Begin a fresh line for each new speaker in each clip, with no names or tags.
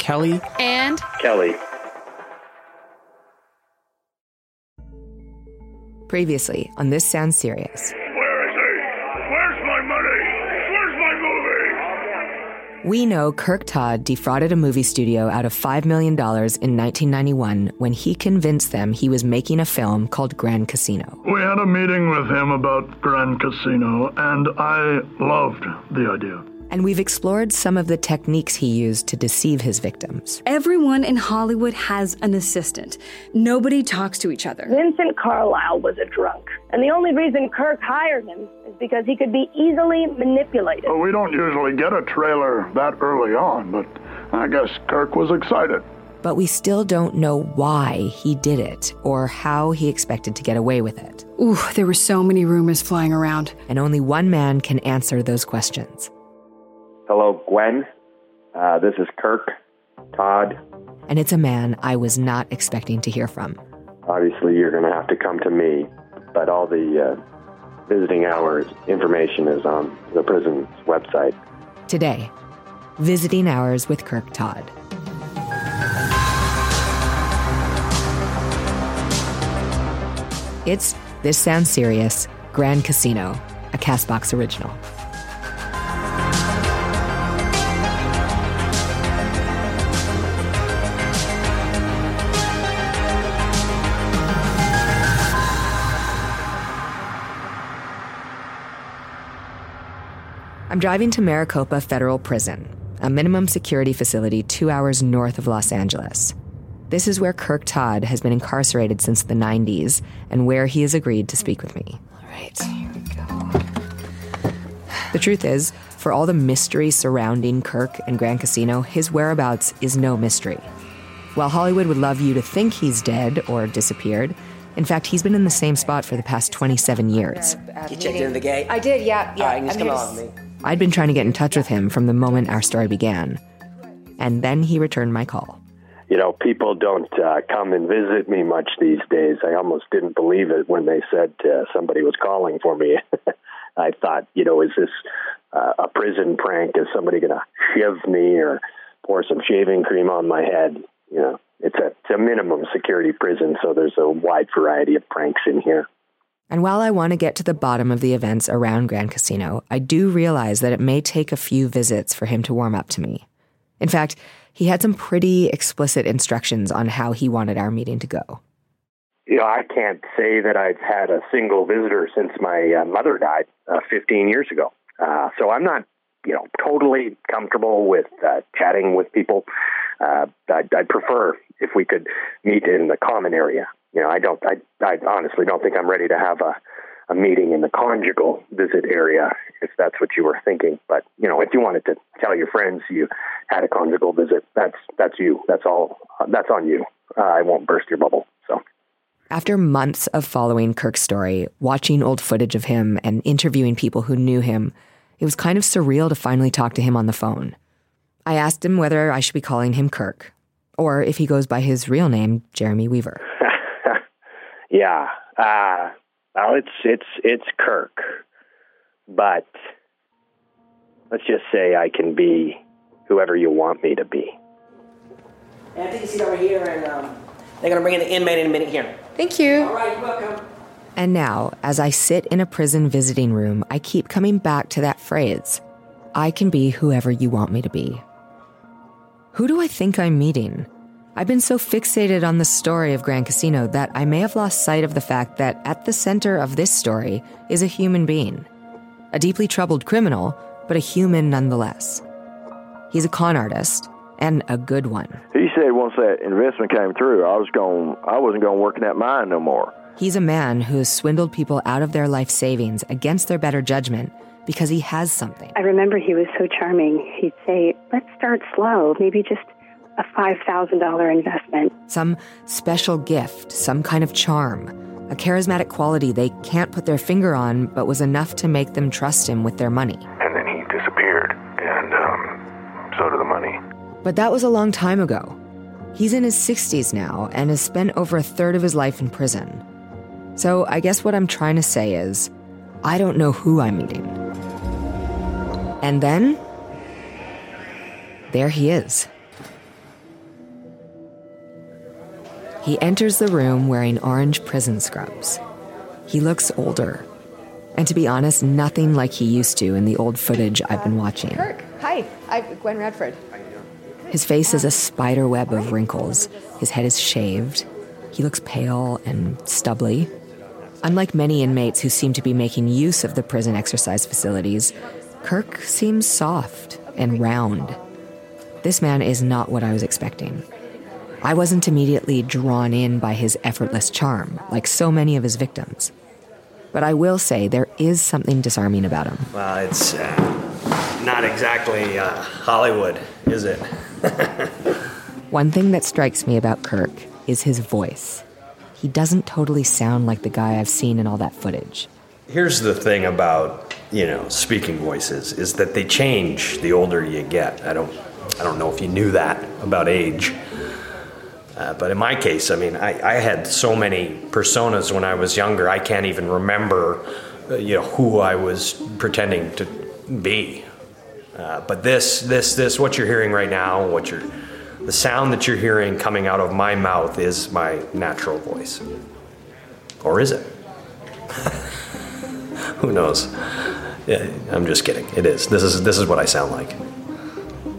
Kelly
And
Kelly.
Previously on This Sounds Serious.
Where is he? Where's my money? Where's my movie?
We know Kirk Todd defrauded a movie studio out of $5 million in 1991 when he convinced them he was making a film called Grand Casino.
We had a meeting with him about Grand Casino, and I loved the idea.
And we've explored some of the techniques he used to deceive his victims.
Everyone in Hollywood has an assistant. Nobody talks to each other.
Vincent Carlyle was a drunk, and the only reason Kirk hired him is because he could be easily manipulated.
Well, we don't usually get a trailer that early on, but I guess Kirk was excited.
But we still don't know why he did it or how he expected to get away with it.
Ooh, there were so many rumors flying around.
And only one man can answer those questions.
Hello, Gwen. Uh, this is Kirk. Todd.
And it's a man I was not expecting to hear from.
Obviously, you're going to have to come to me, but all the uh, visiting hours information is on the prison's website.
Today, visiting hours with Kirk Todd. It's This Sounds Serious Grand Casino, a Castbox original. I'm driving to Maricopa Federal Prison, a minimum security facility two hours north of Los Angeles. This is where Kirk Todd has been incarcerated since the 90s and where he has agreed to speak with me.
All right, here we go.
The truth is, for all the mystery surrounding Kirk and Grand Casino, his whereabouts is no mystery. While Hollywood would love you to think he's dead or disappeared, in fact, he's been in the same spot for the past 27 years.
You checked into the gate?
I did, yeah. yeah.
All right, just
I'm
come
here
along with me.
I'd been trying to get in touch with him from the moment our story began. And then he returned my call.
You know, people don't uh, come and visit me much these days. I almost didn't believe it when they said uh, somebody was calling for me. I thought, you know, is this uh, a prison prank? Is somebody going to shiv me or pour some shaving cream on my head? You know, it's a, it's a minimum security prison, so there's a wide variety of pranks in here.
And while I want to get to the bottom of the events around Grand Casino, I do realize that it may take a few visits for him to warm up to me. In fact, he had some pretty explicit instructions on how he wanted our meeting to go.
You know, I can't say that I've had a single visitor since my uh, mother died uh, 15 years ago. Uh, so I'm not, you know, totally comfortable with uh, chatting with people. Uh, I'd, I'd prefer if we could meet in the common area. You know, I don't, I, I honestly don't think I'm ready to have a, a meeting in the conjugal visit area, if that's what you were thinking. But you know, if you wanted to tell your friends you had a conjugal visit, that's that's you. That's all. That's on you. Uh, I won't burst your bubble. So.
After months of following Kirk's story, watching old footage of him, and interviewing people who knew him, it was kind of surreal to finally talk to him on the phone. I asked him whether I should be calling him Kirk, or if he goes by his real name, Jeremy Weaver.
yeah. Uh, well, it's it's it's Kirk, but let's just say I can be whoever you want me to be.
And I think you see over here, and um, they're gonna bring in the inmate in a minute here.
Thank you.
All right, you're welcome.
And now, as I sit in a prison visiting room, I keep coming back to that phrase I can be whoever you want me to be. Who do I think I'm meeting? I've been so fixated on the story of Grand Casino that I may have lost sight of the fact that at the center of this story is a human being. A deeply troubled criminal, but a human nonetheless. He's a con artist, and a good one.
He said once that investment came through, I was going, I wasn't going to work in that mine no more.
He's a man who has swindled people out of their life savings against their better judgment because he has something.
I remember he was so charming. He'd say, let's start slow, maybe just a $5,000 investment.
Some special gift, some kind of charm, a charismatic quality they can't put their finger on, but was enough to make them trust him with their money.
And then he disappeared, and um, so did the money.
But that was a long time ago. He's in his 60s now and has spent over a third of his life in prison. So I guess what I'm trying to say is, I don't know who I'm meeting. And then, there he is. He enters the room wearing orange prison scrubs. He looks older. And to be honest, nothing like he used to in the old footage I've been watching.
Kirk, hi. I'm Gwen Radford.
His face is a spider web of wrinkles. His head is shaved. He looks pale and stubbly. Unlike many inmates who seem to be making use of the prison exercise facilities, Kirk seems soft and round. This man is not what I was expecting. I wasn't immediately drawn in by his effortless charm, like so many of his victims. But I will say there is something disarming about him.
Well, it's uh, not exactly uh, Hollywood, is it?
One thing that strikes me about Kirk is his voice. He doesn't totally sound like the guy I've seen in all that footage.
Here's the thing about, you know, speaking voices is that they change the older you get. I don't I don't know if you knew that about age. Uh, but in my case, I mean, I, I, had so many personas when I was younger, I can't even remember, uh, you know, who I was pretending to be. Uh, but this, this, this, what you're hearing right now, what you're, the sound that you're hearing coming out of my mouth is my natural voice. Or is it? who knows? Yeah, I'm just kidding. It is. This is this is what I sound like.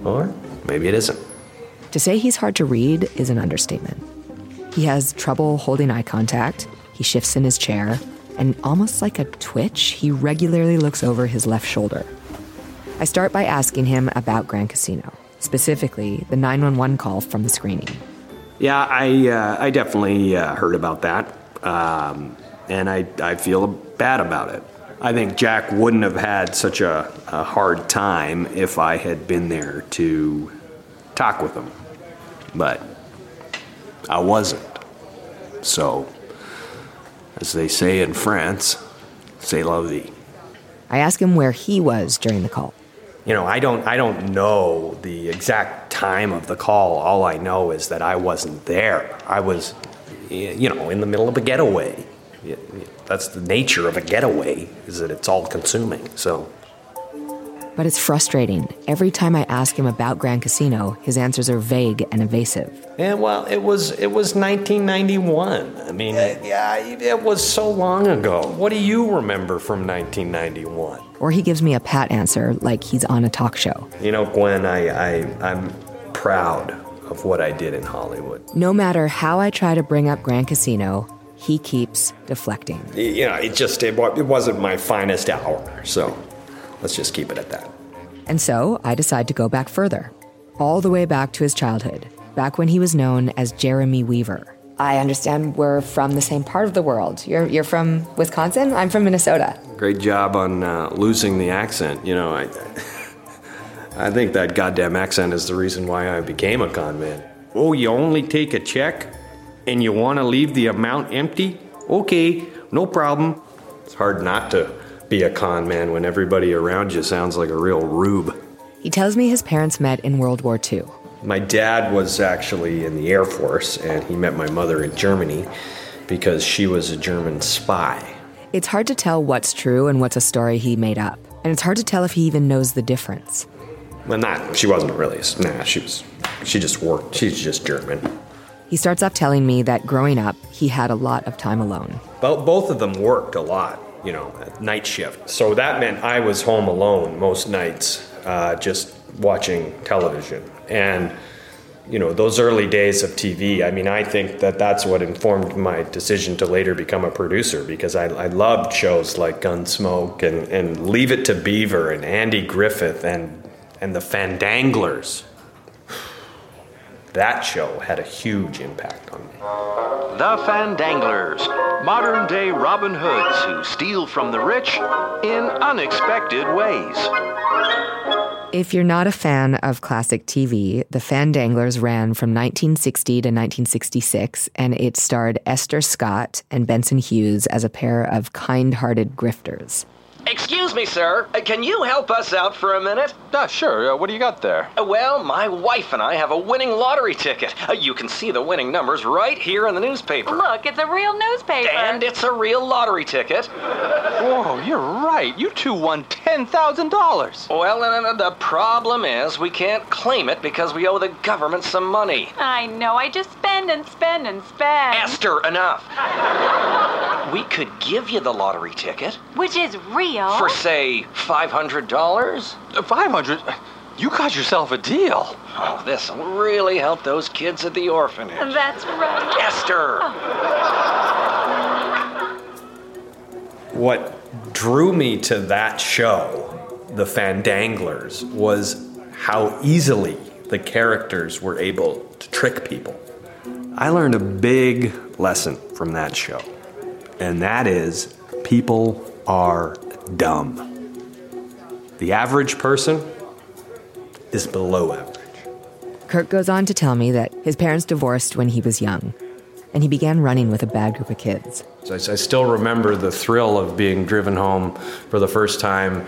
Or maybe it isn't.
To say he's hard to read is an understatement. He has trouble holding eye contact, he shifts in his chair, and almost like a twitch, he regularly looks over his left shoulder. I start by asking him about Grand Casino, specifically the 911 call from the screening.
Yeah, I, uh, I definitely uh, heard about that, um, and I, I feel bad about it. I think Jack wouldn't have had such a, a hard time if I had been there to talk with them. but I wasn't. So, as they say in France, c'est la vie.
I ask him where he was during the call.
You know, I don't, I don't know the exact time of the call. All I know is that I wasn't there. I was, you know, in the middle of a getaway. That's the nature of a getaway, is that it's all consuming. So
but it's frustrating. Every time I ask him about Grand Casino, his answers are vague and evasive.
Yeah, well, it was it was 1991. I mean, yeah, it was so long ago. What do you remember from 1991?
Or he gives me a pat answer like he's on a talk show.
You know, Gwen, I, I I'm proud of what I did in Hollywood.
No matter how I try to bring up Grand Casino, he keeps deflecting.
You know, it just it, it wasn't my finest hour, so Let's just keep it at that.
And so I decide to go back further, all the way back to his childhood, back when he was known as Jeremy Weaver. I understand we're from the same part of the world. You're, you're from Wisconsin? I'm from Minnesota.
Great job on uh, losing the accent. You know, I, I think that goddamn accent is the reason why I became a con man. Oh, you only take a check and you want to leave the amount empty? Okay, no problem. It's hard not to be a con man when everybody around you sounds like a real rube.
He tells me his parents met in World War II.
My dad was actually in the Air Force, and he met my mother in Germany because she was a German spy.
It's hard to tell what's true and what's a story he made up, and it's hard to tell if he even knows the difference.
Well, not, she wasn't really, nah, she was, she just worked, she's just German.
He starts off telling me that growing up, he had a lot of time alone.
Both of them worked a lot you know, night shift. So that meant I was home alone most nights uh, just watching television. And, you know, those early days of TV, I mean, I think that that's what informed my decision to later become a producer because I, I loved shows like Gunsmoke and, and Leave It to Beaver and Andy Griffith and, and the Fandanglers. That show had a huge impact on me.
The Fandanglers, modern day Robin Hoods who steal from the rich in unexpected ways.
If you're not a fan of classic TV, The Fandanglers ran from 1960 to 1966, and it starred Esther Scott and Benson Hughes as a pair of kind hearted grifters.
Excuse me, sir. Uh, Can you help us out for a minute?
Ah, sure. Uh, what do you got there?
Uh, Well, my wife and I have a winning lottery ticket. Uh, You can see the winning numbers right here in the newspaper.
Look, it's a real newspaper.
And it's a real lottery ticket.
Whoa, you're right. You two won $10,000.
Well, the problem is we can't claim it because we owe the government some money.
I know. I just spend and spend and spend.
Esther, enough. we could give you the lottery ticket
Which is real.
For, say, $500.
500 You got yourself a deal.
Oh, this will really help those kids at the orphanage.
That's right.
Esther!
What drew me to that show, The Fandanglers, was how easily the characters were able to trick people. I learned a big lesson from that show, and that is people are dumb. The average person is below average.
Kirk goes on to tell me that his parents divorced when he was young, and he began running with a bad group of kids.
So I, I still remember the thrill of being driven home for the first time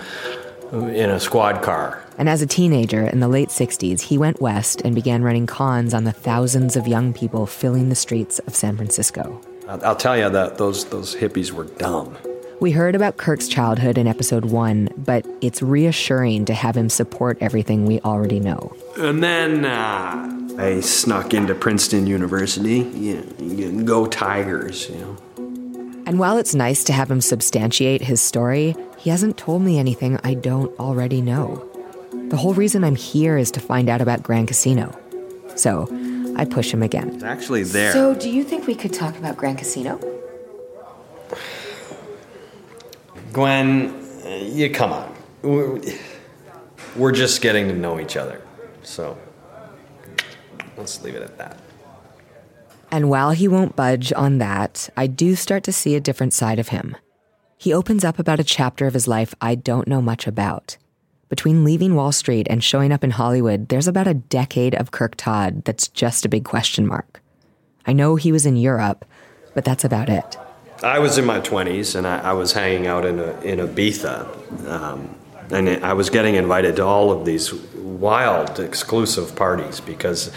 in a squad car.
And as a teenager in the late 60s, he went west and began running cons on the thousands of young people filling the streets of San Francisco.
I'll, I'll tell you that those, those hippies were dumb.
We heard about Kirk's childhood in episode one, but it's reassuring to have him support everything we already know.
And then uh, I snuck into Princeton University. You know, go Tigers, you know.
And while it's nice to have him substantiate his story, he hasn't told me anything I don't already know. The whole reason I'm here is to find out about Grand Casino. So I push him again.
It's actually there.
So, do you think we could talk about Grand Casino?
Gwen, uh, you come on. We're, we're just getting to know each other. So let's leave it at that.
And while he won't budge on that, I do start to see a different side of him. He opens up about a chapter of his life I don't know much about. Between leaving Wall Street and showing up in Hollywood, there's about a decade of Kirk Todd that's just a big question mark. I know he was in Europe, but that's about it.
I was in my 20s and I, I was hanging out in, a, in Ibiza. Um, and I was getting invited to all of these wild exclusive parties because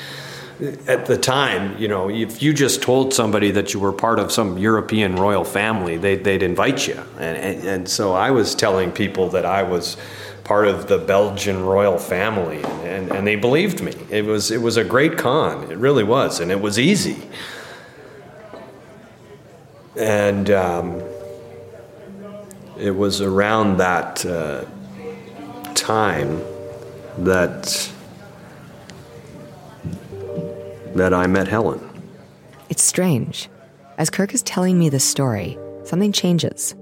at the time, you know, if you just told somebody that you were part of some European royal family, they, they'd invite you. And, and, and so I was telling people that I was part of the Belgian royal family, and, and they believed me. It was, it was a great con, it really was, and it was easy. And um, it was around that uh, time that that I met Helen.
It's strange. As Kirk is telling me this story, something changes.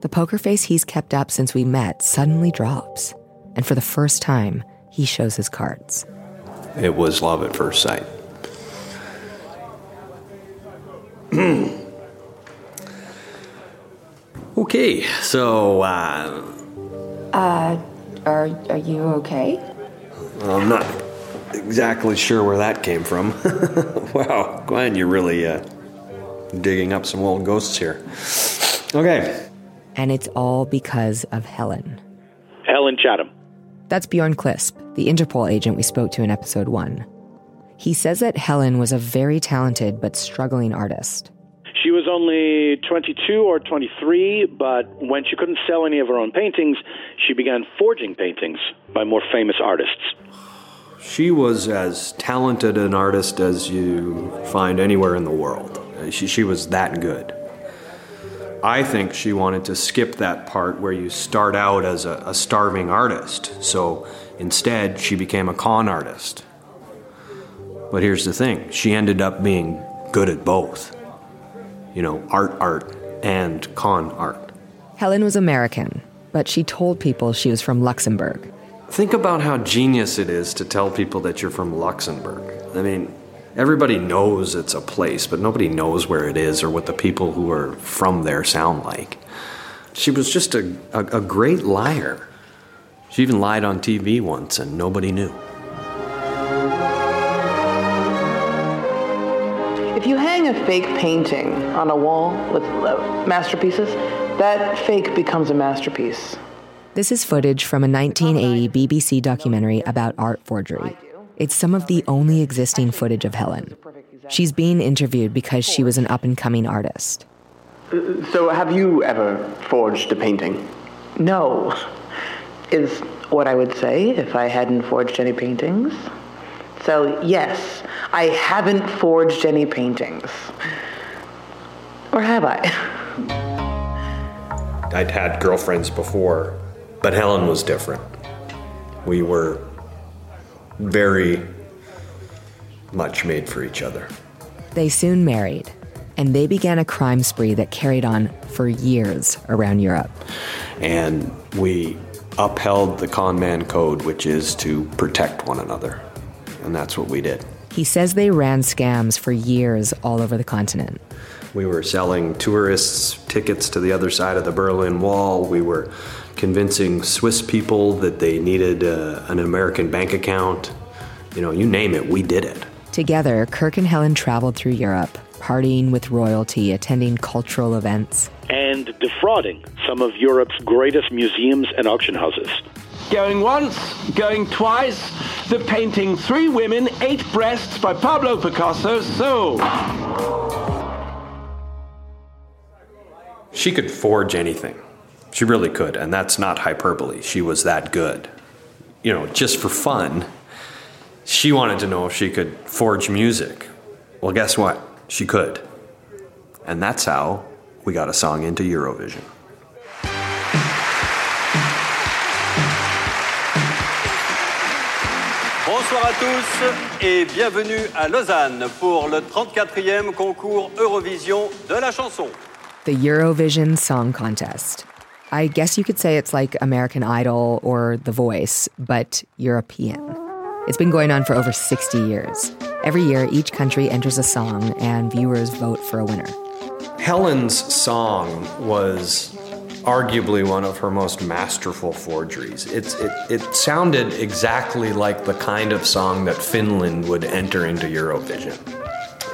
The poker face he's kept up since we met suddenly drops. And for the first time, he shows his cards.
It was love at first sight. okay, so uh,
Uh, are, are you okay?
I'm not exactly sure where that came from. wow, Glenn, you're really uh, digging up some old ghosts here. Okay.
And it's all because of Helen.
Helen Chatham.
That's Bjorn Clisp, the Interpol agent we spoke to in episode one. He says that Helen was a very talented but struggling artist.
Only 22 or 23, but when she couldn't sell any of her own paintings, she began forging paintings by more famous artists.
She was as talented an artist as you find anywhere in the world. Uh, she, she was that good. I think she wanted to skip that part where you start out as a, a starving artist. So instead, she became a con artist. But here's the thing she ended up being good at both you know, art, art, and con art.
Helen was American, but she told people she was from Luxembourg.
Think about how genius it is to tell people that you're from Luxembourg. I mean, everybody knows it's a place, but nobody knows where it is or what the people who are from there sound like. She was just a, a, a great liar. She even lied on TV once and nobody knew.
Fake painting on a wall with uh, masterpieces, that fake becomes a masterpiece.
This is footage from a 1980 BBC documentary about art forgery. It's some of the only existing footage of Helen. She's being interviewed because she was an up and coming artist.
So, have you ever forged a painting? No, is what I would say if I hadn't forged any paintings. So, yes, I haven't forged any paintings. Or have I?
I'd had girlfriends before, but Helen was different. We were very much made for each other.
They soon married, and they began a crime spree that carried on for years around Europe.
And we upheld the con man code, which is to protect one another. And that's what we did.
He says they ran scams for years all over the continent.
We were selling tourists tickets to the other side of the Berlin Wall. We were convincing Swiss people that they needed uh, an American bank account. You know, you name it, we did it.
Together, Kirk and Helen traveled through Europe, partying with royalty, attending cultural events.
And defrauding some of Europe's greatest museums and auction houses.
Going once, going twice, the painting Three Women, Eight Breasts by Pablo Picasso sold.
She could forge anything. She really could, and that's not hyperbole. She was that good. You know, just for fun, she wanted to know if she could forge music. Well, guess what? She could. And that's how we got a song into Eurovision.
Bonsoir à tous et bienvenue à Lausanne pour le 34e concours Eurovision de la chanson.
The Eurovision Song Contest. I guess you could say it's like American Idol or The Voice, but European. It's been going on for over 60 years. Every year, each country enters a song and viewers vote for a winner.
Helen's song was arguably one of her most masterful forgeries. It's, it, it sounded exactly like the kind of song that Finland would enter into Eurovision.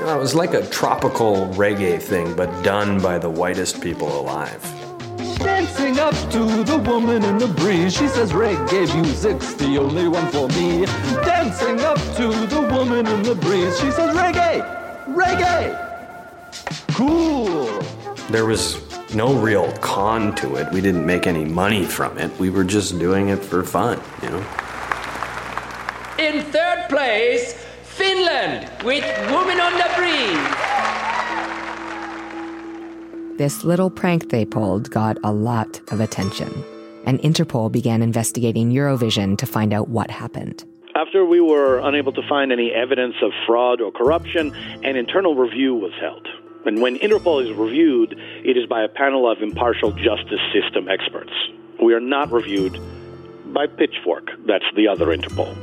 It was like a tropical reggae thing, but done by the whitest people alive.
Dancing up to the woman in the breeze. She says reggae music's the only one for me. Dancing up to the woman in the breeze. She says reggae, reggae. Cool.
There was no real con to it. We didn't make any money from it. We were just doing it for fun, you know?
In third place, Finland with Woman on the Breeze.
This little prank they pulled got a lot of attention, and Interpol began investigating Eurovision to find out what happened.
After we were unable to find any evidence of fraud or corruption, an internal review was held. And when Interpol is reviewed, it is by a panel of impartial justice system experts. We are not reviewed by Pitchfork, that's the other Interpol.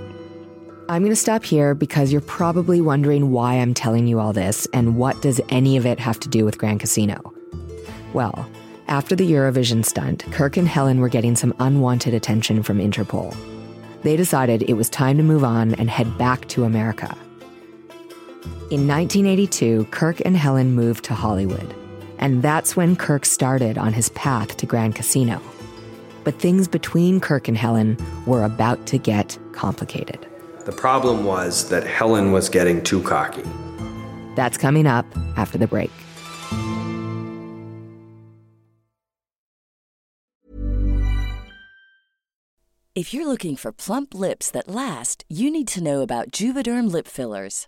I'm going to stop here because you're probably wondering why I'm telling you all this and what does any of it have to do with Grand Casino. Well, after the Eurovision stunt, Kirk and Helen were getting some unwanted attention from Interpol. They decided it was time to move on and head back to America. In 1982, Kirk and Helen moved to Hollywood, and that's when Kirk started on his path to Grand Casino. But things between Kirk and Helen were about to get complicated.
The problem was that Helen was getting too cocky.
That's coming up after the break.
If you're looking for plump lips that last, you need to know about Juvederm lip fillers.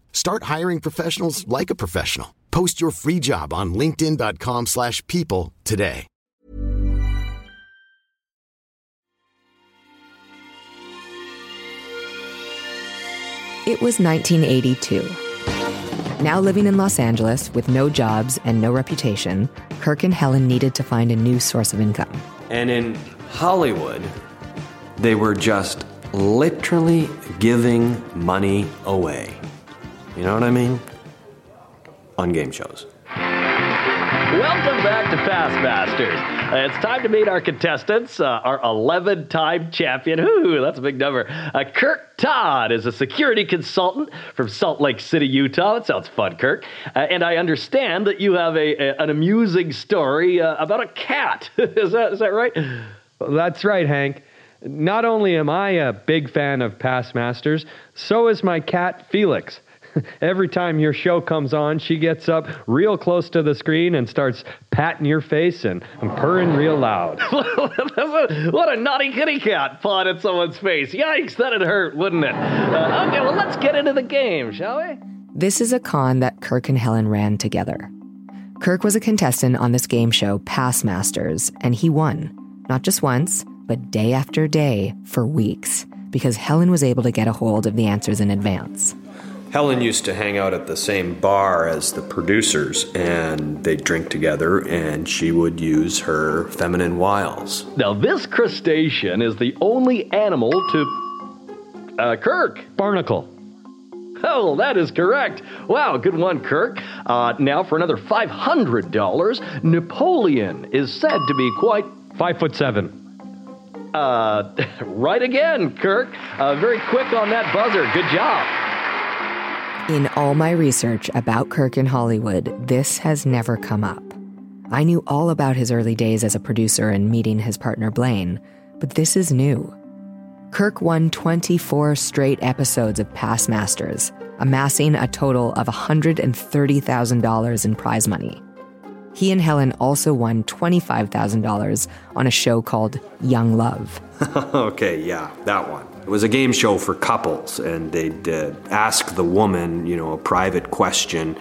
Start hiring professionals like a professional. Post your free job on linkedin.com/people slash people today.
It was 1982. Now living in Los Angeles with no jobs and no reputation, Kirk and Helen needed to find a new source of income.
And in Hollywood, they were just literally giving money away. You know what I mean? On game shows.
Welcome back to Past Masters. Uh, it's time to meet our contestants. Uh, our 11 time champion, ooh, that's a big number. Uh, Kirk Todd is a security consultant from Salt Lake City, Utah. That sounds fun, Kirk. Uh, and I understand that you have a, a an amusing story uh, about a cat. is, that, is that right?
That's right, Hank. Not only am I a big fan of Past Masters, so is my cat Felix. Every time your show comes on, she gets up real close to the screen and starts patting your face and, and purring real loud.
what a naughty kitty cat pawing at someone's face. Yikes, that'd hurt, wouldn't it? Uh, okay, well, let's get into the game, shall we?
This is a con that Kirk and Helen ran together. Kirk was a contestant on this game show, Past Masters, and he won. Not just once, but day after day for weeks, because Helen was able to get a hold of the answers in advance.
Helen used to hang out at the same bar as the producers, and they'd drink together, and she would use her feminine wiles.
Now, this crustacean is the only animal to. Uh, Kirk!
Barnacle.
Oh, that is correct. Wow, good one, Kirk. Uh, now, for another $500, Napoleon is said to be quite.
Five foot seven.
Uh, right again, Kirk. Uh, very quick on that buzzer. Good job.
In all my research about Kirk in Hollywood, this has never come up. I knew all about his early days as a producer and meeting his partner Blaine, but this is new. Kirk won 24 straight episodes of Past Masters, amassing a total of $130,000 in prize money. He and Helen also won $25,000 on a show called Young Love.
okay, yeah, that one. It was a game show for couples, and they'd uh, ask the woman, you know, a private question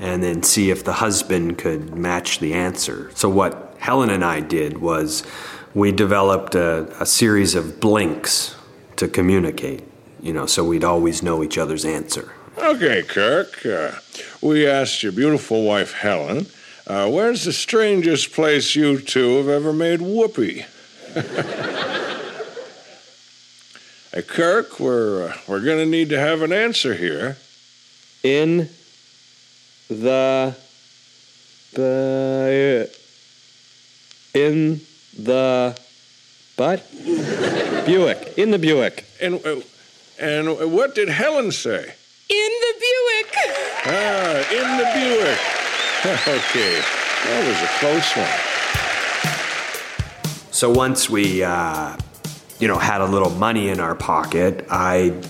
and then see if the husband could match the answer. So, what Helen and I did was we developed a, a series of blinks to communicate, you know, so we'd always know each other's answer.
Okay, Kirk. Uh, we asked your beautiful wife, Helen, uh, where's the strangest place you two have ever made whoopee? hey, Kirk, we're, uh, we're going to need to have an answer here.
In the. the. in the. butt? Buick. In the Buick.
And, uh, and what did Helen say?
In the Buick.
Ah, in the Buick. okay, that was a close one.
So once we, uh, you know, had a little money in our pocket, I,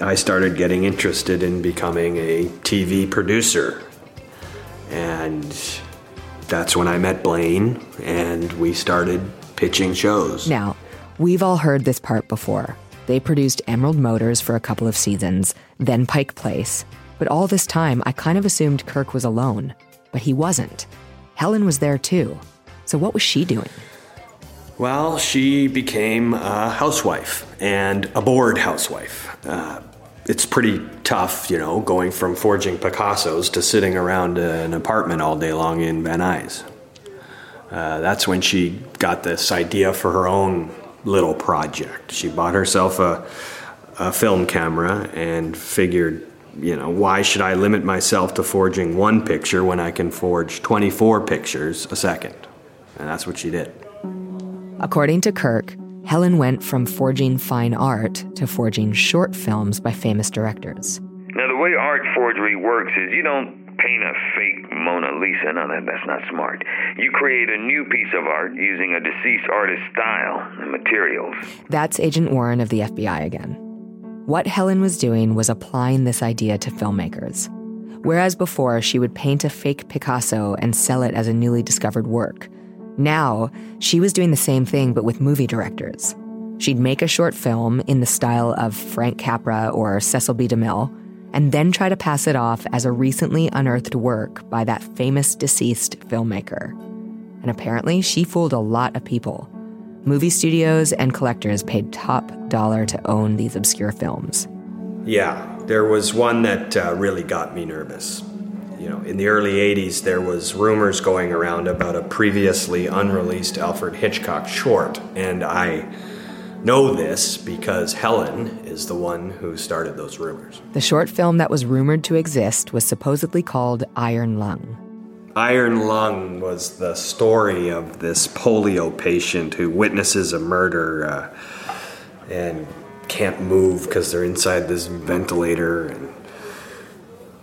I started getting interested in becoming a TV producer. And that's when I met Blaine and we started pitching shows.
Now, we've all heard this part before. They produced Emerald Motors for a couple of seasons, then Pike Place. But all this time, I kind of assumed Kirk was alone. But he wasn't. Helen was there too. So what was she doing?
Well, she became a housewife and a bored housewife. Uh, it's pretty tough, you know, going from forging Picassos to sitting around an apartment all day long in Van Nuys. Uh, that's when she got this idea for her own little project. She bought herself a, a film camera and figured, you know, why should I limit myself to forging one picture when I can forge 24 pictures a second? And that's what she did.
According to Kirk, Helen went from forging fine art to forging short films by famous directors.
Now, the way art forgery works is you don't paint a fake Mona Lisa. No, that, that's not smart. You create a new piece of art using a deceased artist's style and materials.
That's Agent Warren of the FBI again. What Helen was doing was applying this idea to filmmakers. Whereas before she would paint a fake Picasso and sell it as a newly discovered work, now she was doing the same thing but with movie directors. She'd make a short film in the style of Frank Capra or Cecil B. DeMille and then try to pass it off as a recently unearthed work by that famous deceased filmmaker. And apparently, she fooled a lot of people. Movie studios and collectors paid top dollar to own these obscure films.
Yeah, there was one that uh, really got me nervous. You know, in the early 80s, there was rumors going around about a previously unreleased Alfred Hitchcock short, and I know this because Helen is the one who started those rumors.
The short film that was rumored to exist was supposedly called Iron Lung.
Iron Lung was the story of this polio patient who witnesses a murder uh, and can't move because they're inside this ventilator and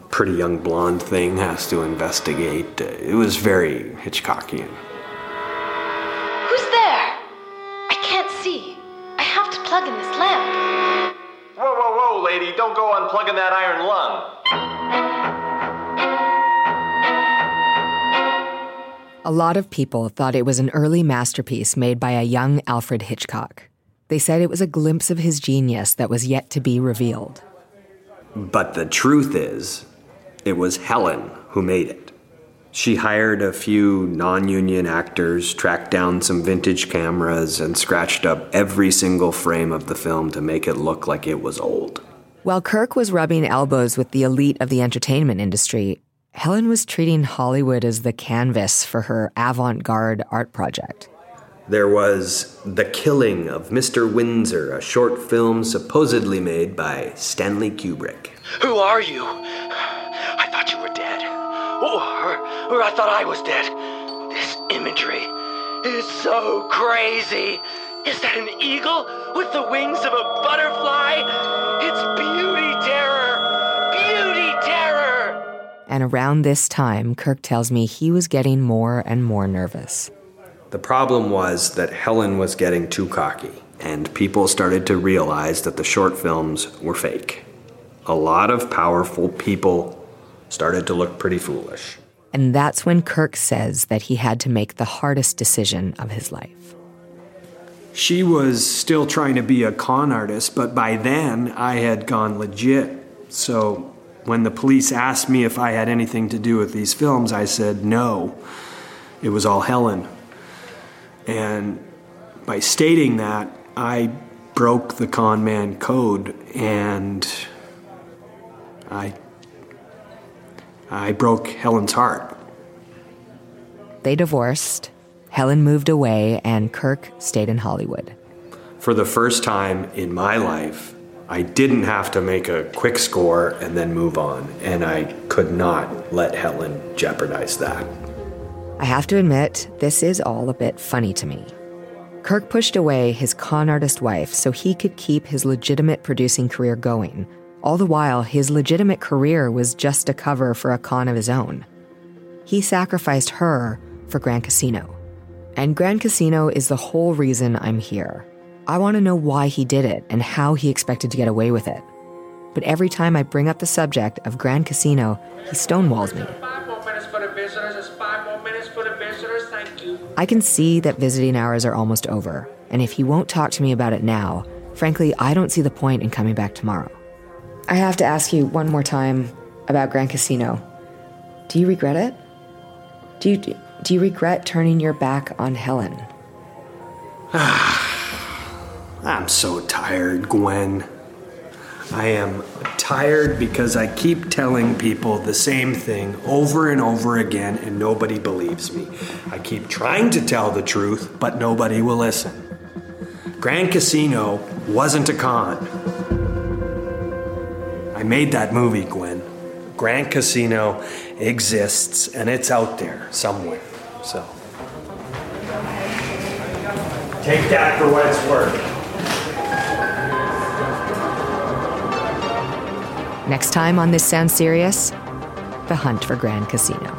pretty young blonde thing has to investigate. It was very Hitchcockian.
Who's there? I can't see. I have to plug in this lamp.
Whoa, whoa, whoa, lady, don't go unplugging that iron lung.
A lot of people thought it was an early masterpiece made by a young Alfred Hitchcock. They said it was a glimpse of his genius that was yet to be revealed.
But the truth is, it was Helen who made it. She hired a few non union actors, tracked down some vintage cameras, and scratched up every single frame of the film to make it look like it was old.
While Kirk was rubbing elbows with the elite of the entertainment industry, Helen was treating Hollywood as the canvas for her avant garde art project.
There was The Killing of Mr. Windsor, a short film supposedly made by Stanley Kubrick.
Who are you? I thought you were dead. Or, or I thought I was dead. This imagery is so crazy. Is that an eagle with the wings of a butterfly? It's beauty terror! Beauty terror!
And around this time, Kirk tells me he was getting more and more nervous.
The problem was that Helen was getting too cocky, and people started to realize that the short films were fake. A lot of powerful people started to look pretty foolish.
And that's when Kirk says that he had to make the hardest decision of his life.
She was still trying to be a con artist, but by then I had gone legit. So when the police asked me if I had anything to do with these films, I said no. It was all Helen. And by stating that, I broke the con man code and I I broke Helen's heart.
They divorced, Helen moved away, and Kirk stayed in Hollywood.
For the first time in my life, I didn't have to make a quick score and then move on, and I could not let Helen jeopardize that.
I have to admit, this is all a bit funny to me. Kirk pushed away his con artist wife so he could keep his legitimate producing career going. All the while, his legitimate career was just a cover for a con of his own. He sacrificed her for Grand Casino. And Grand Casino is the whole reason I'm here. I want to know why he did it and how he expected to get away with it. But every time I bring up the subject of Grand Casino, he stonewalls me. I can see that visiting hours are almost over, and if he won't talk to me about it now, frankly, I don't see the point in coming back tomorrow. I have to ask you one more time about Grand Casino. Do you regret it? Do you do you regret turning your back on Helen?
I'm so tired, Gwen. I am tired because I keep telling people the same thing over and over again and nobody believes me. I keep trying to tell the truth, but nobody will listen. Grand Casino wasn't a con. I made that movie, Gwen. Grand Casino exists and it's out there somewhere. So take that for what it's worth.
Next time on This Sounds Serious, the hunt for Grand Casino.